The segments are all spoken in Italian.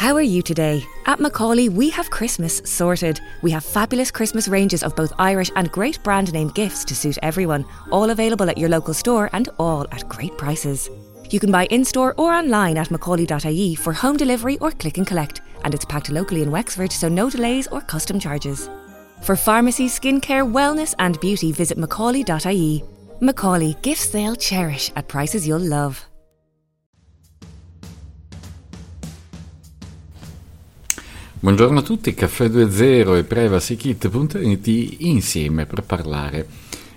How are you today? At Macaulay, we have Christmas sorted. We have fabulous Christmas ranges of both Irish and great brand name gifts to suit everyone, all available at your local store and all at great prices. You can buy in store or online at macaulay.ie for home delivery or click and collect, and it's packed locally in Wexford, so no delays or custom charges. For pharmacy, skincare, wellness, and beauty, visit macaulay.ie. Macaulay, gifts they'll cherish at prices you'll love. Buongiorno a tutti, Caffè 2.0 e PrivacyKit.it insieme per parlare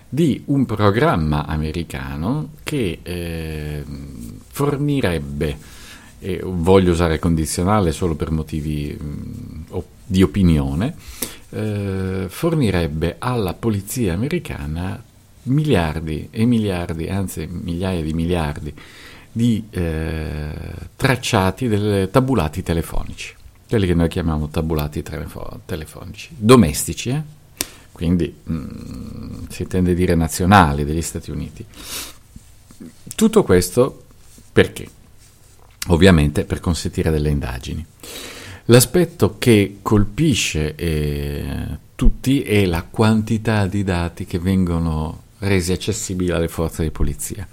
di un programma americano che eh, fornirebbe, e voglio usare condizionale solo per motivi mh, di opinione, eh, fornirebbe alla polizia americana miliardi e miliardi, anzi migliaia di miliardi di eh, tracciati dei tabulati telefonici quelli che noi chiamiamo tabulati telefo- telefonici, domestici, eh? quindi mh, mm, si intende a dire nazionali degli Stati Uniti. Tutto questo perché? Ovviamente per consentire delle indagini. L'aspetto che colpisce eh, tutti è la quantità di dati che vengono resi accessibili alle forze di polizia.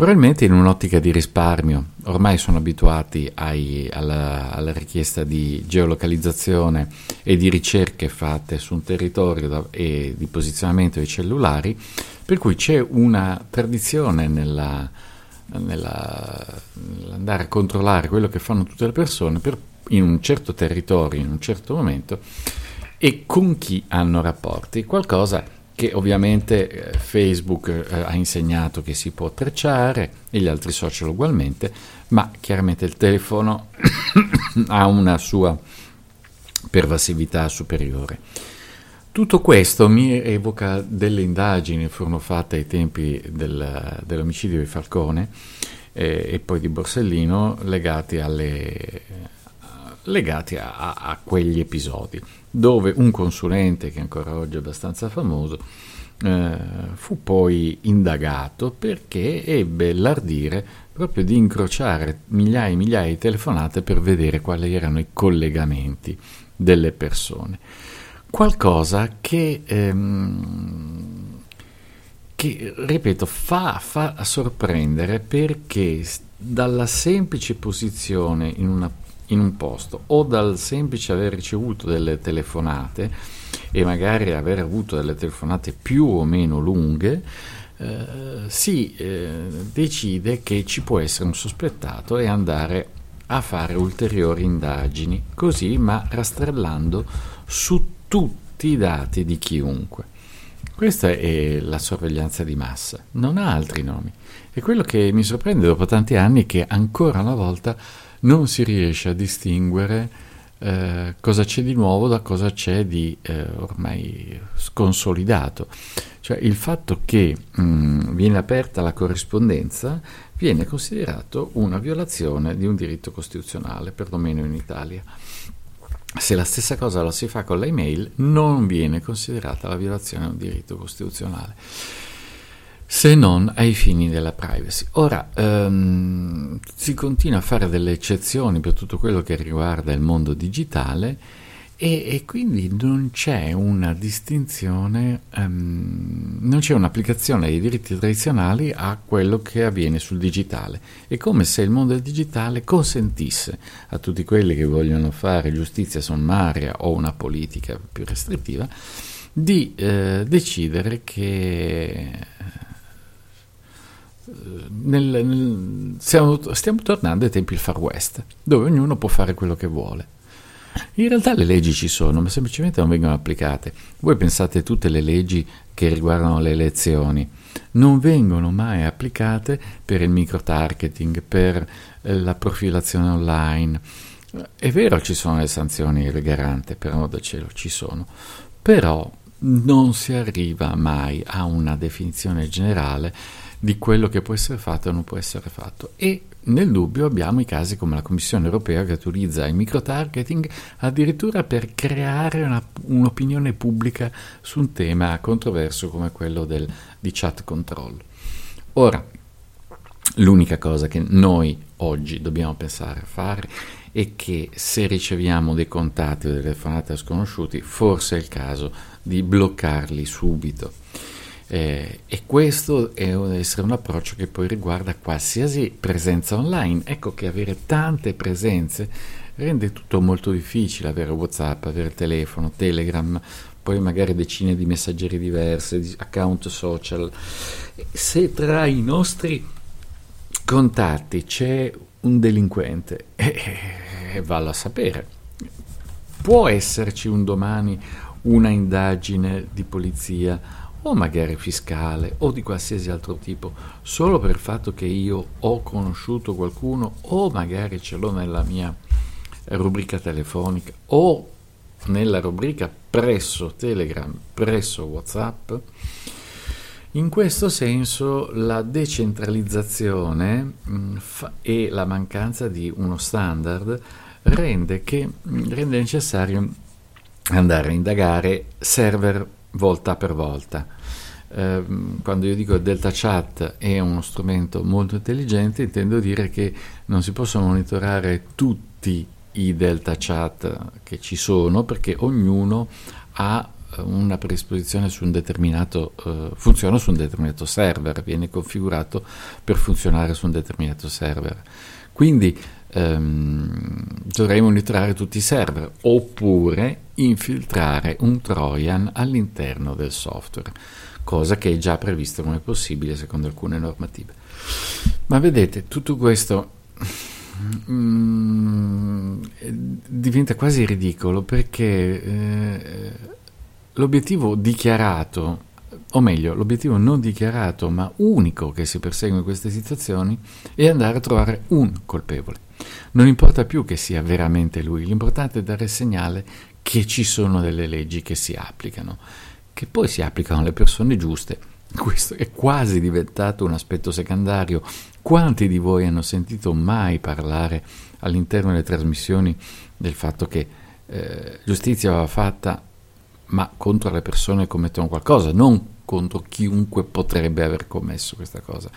Probabilmente in un'ottica di risparmio, ormai sono abituati ai, alla, alla, richiesta di geolocalizzazione e di ricerche fatte su un territorio da, e di posizionamento dei cellulari, per cui c'è una tradizione nella, nella, nell'andare a controllare quello che fanno tutte le persone per, in un certo territorio, in un certo momento, e con chi hanno rapporti, qualcosa che ovviamente eh, Facebook eh, ha insegnato che si può tracciare e gli altri social ugualmente, ma chiaramente il telefono ha una sua pervasività superiore. Tutto questo mi evoca delle indagini che furono fatte ai tempi del, dell'omicidio di Falcone eh, e poi di Borsellino legati, alle, legati a, a, a quegli episodi dove un consulente, che ancora oggi è abbastanza famoso, eh, fu poi indagato perché ebbe l'ardire proprio di incrociare migliaia e migliaia di telefonate per vedere quali erano i collegamenti delle persone. Qualcosa che, ehm, che ripeto, fa, fa sorprendere perché dalla semplice posizione in una in un posto o dal semplice aver ricevuto delle telefonate e magari aver avuto delle telefonate più o meno lunghe, eh, si eh, decide che ci può essere un sospettato e andare a fare ulteriori indagini, così ma rastrellando su tutti i dati di chiunque. Questa è la sorveglianza di massa, non ha altri nomi. E quello che mi sorprende dopo tanti anni è che ancora una volta non si riesce a distinguere eh, cosa c'è di nuovo da cosa c'è di eh, ormai sconsolidato. Cioè il fatto che mh, mm, viene aperta la corrispondenza viene considerato una violazione di un diritto costituzionale, perlomeno in Italia. Se la stessa cosa la si fa con l'email, non viene considerata la violazione di un diritto costituzionale se non ai fini della privacy. Ora, ehm, si continua a fare delle eccezioni per tutto quello che riguarda il mondo digitale e, e quindi non c'è una distinzione, ehm, non c'è un'applicazione dei diritti tradizionali a quello che avviene sul digitale. È come se il mondo digitale consentisse a tutti quelli che vogliono fare giustizia sommaria o una politica più restrittiva di eh, decidere che nel, nel, stiamo, stiamo tornando ai tempi del Far West, dove ognuno può fare quello che vuole. In realtà le leggi ci sono, ma semplicemente non vengono applicate. Voi pensate tutte le leggi che riguardano le elezioni, non vengono mai applicate per il micro-targeting, per eh, la profilazione online. È vero ci sono le sanzioni, il garante, per amor del cielo ci sono, però non si arriva mai a una definizione generale di quello che può essere fatto e non può essere fatto. E nel dubbio abbiamo i casi come la Commissione europea che utilizza il microtargeting addirittura per creare una, un'opinione pubblica su un tema controverso come quello del, di chat control. Ora, L'unica cosa che noi oggi dobbiamo pensare a fare è che se riceviamo dei contatti o delle telefonate a sconosciuti, forse è il caso di bloccarli subito. Eh, e questo è, deve essere un approccio che poi riguarda qualsiasi presenza online. Ecco che avere tante presenze rende tutto molto difficile, avere WhatsApp, avere telefono, Telegram, poi magari decine di messaggeri diversi, account social. Se tra i nostri contatti c'è un delinquente, eh, eh, vallo a sapere. Può esserci un domani una indagine di polizia o magari fiscale o di qualsiasi altro tipo, solo per il fatto che io ho conosciuto qualcuno o magari ce l'ho nella mia rubrica telefonica o nella rubrica presso Telegram, presso WhatsApp. In questo senso la decentralizzazione mm, e la mancanza di uno standard rende, che, mm, rende necessario andare a indagare server volta per volta. Eh, quando io dico Delta Chat è uno strumento molto intelligente, intendo dire che non si possono monitorare tutti i Delta Chat che ci sono perché ognuno ha una predisposizione su un determinato, uh, funziona su un determinato server, viene configurato per funzionare su un determinato server. Quindi um, dovrei monitorare tutti i server oppure infiltrare un Trojan all'interno del software, cosa che è già prevista come possibile secondo alcune normative. Ma vedete, tutto questo mm, diventa quasi ridicolo perché eh, L'obiettivo dichiarato, o meglio, l'obiettivo non dichiarato ma unico che si persegue in queste situazioni è andare a trovare un colpevole. Non importa più che sia veramente lui, l'importante è dare il segnale che ci sono delle leggi che si applicano, che poi si applicano alle persone giuste. Questo è quasi diventato un aspetto secondario. Quanti di voi hanno sentito mai parlare all'interno delle trasmissioni del fatto che eh, giustizia va fatta ma contro le persone che commettono qualcosa, non contro chiunque potrebbe aver commesso questa cosa.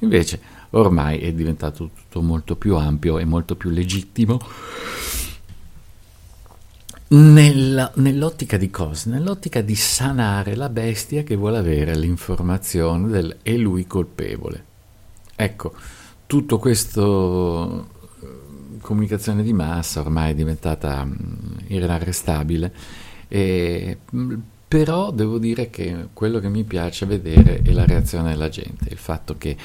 Invece ormai è diventato tutto molto più ampio e molto più legittimo. Nella, nell'ottica di cosa? Nell'ottica di sanare la bestia che vuole avere l'informazione del è lui colpevole. Ecco, tutto questo eh, comunicazione di massa ormai è diventata mm, inarrestabile e, però devo dire che quello che mi piace vedere è la reazione della gente, il fatto che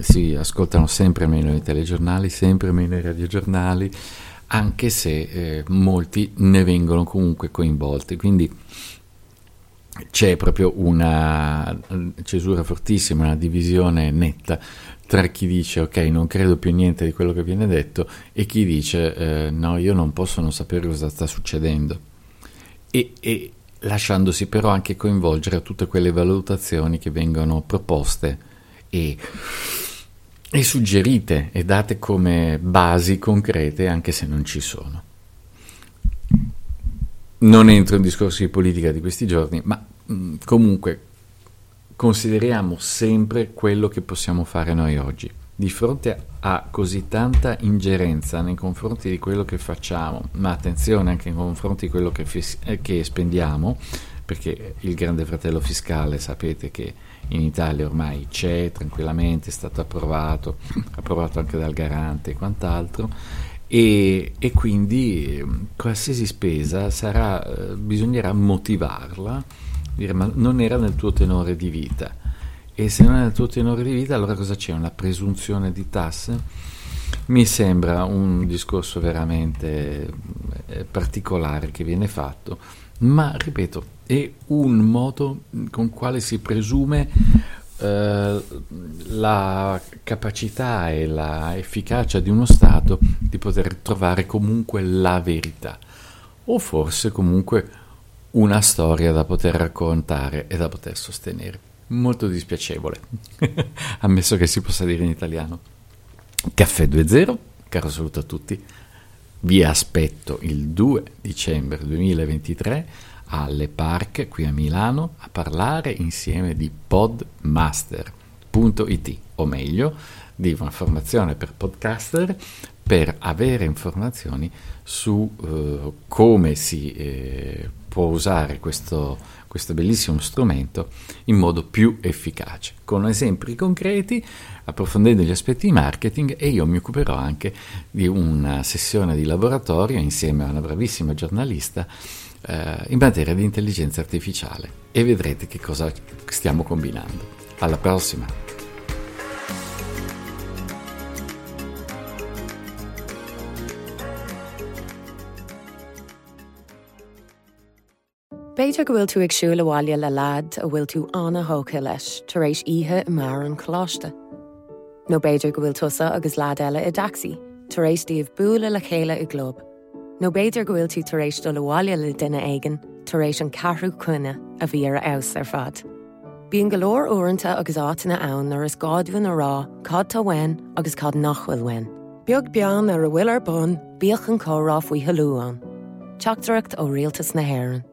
si ascoltano sempre meno i telegiornali, sempre meno i radiogiornali, anche se eh, molti ne vengono comunque coinvolti. Quindi c'è proprio una cesura fortissima, una divisione netta tra chi dice ok non credo più niente di quello che viene detto e chi dice eh, no io non posso non sapere cosa sta succedendo e, e lasciandosi però anche coinvolgere a tutte quelle valutazioni che vengono proposte e, e suggerite e date come basi concrete anche se non ci sono. Non entro in discorsi di politica di questi giorni, ma mh, mm, comunque consideriamo sempre quello che possiamo fare noi oggi. Di fronte a così tanta ingerenza nei confronti di quello che facciamo, ma attenzione anche nei confronti di quello che, fis- eh, che spendiamo, perché il grande fratello fiscale sapete che in Italia ormai c'è tranquillamente, è stato approvato, approvato anche dal garante e quant'altro, e, e quindi ehm, qualsiasi spesa sarà, eh, bisognerà motivarla, dire ma non era nel tuo tenore di vita e se non è il tuo tenore di vita, allora cosa c'è? Una presunzione di tasse? Mi sembra un discorso veramente eh, particolare che viene fatto, ma ripeto, è un modo con quale si presume eh, la capacità e la efficacia di uno Stato di poter trovare comunque la verità, o forse comunque una storia da poter raccontare e da poter sostenere molto dispiacevole, ammesso che si possa dire in italiano. Caffè 2.0, caro saluto a tutti, vi aspetto il 2 dicembre 2023 alle Park qui a Milano a parlare insieme di podmaster.it, o meglio, di una formazione per podcaster per avere informazioni su eh, come si eh, può usare questo, questo bellissimo strumento in modo più efficace, con esempi concreti, approfondendo gli aspetti di marketing e io mi occuperò anche di una sessione di laboratorio insieme a una bravissima giornalista eh, in materia di intelligenza artificiale e vedrete che cosa stiamo combinando. Alla prossima! Béidir go bhfuil tú agsúla bháile le lad a bhfuil tú anna hóca leis tar éis ihe i mar an choláiste. nó béidir go bhfuil tusa agus lád eile i daxi, tar éis tíobh buúla le chéile i glob. nó béidir gohfuil tú tar éis do leháile le duine aigen tar éis an carú chuine a bhí ar aus ar fad. Bíon golóir uanta agus átainna ann ar is gáidhann ará cad tá bhain agus cad nachhfuil wein. Beag bean ar a bhfuil ar bun bíoch an córá faoi heúán. Teachtarachtt ó rialtas na haan.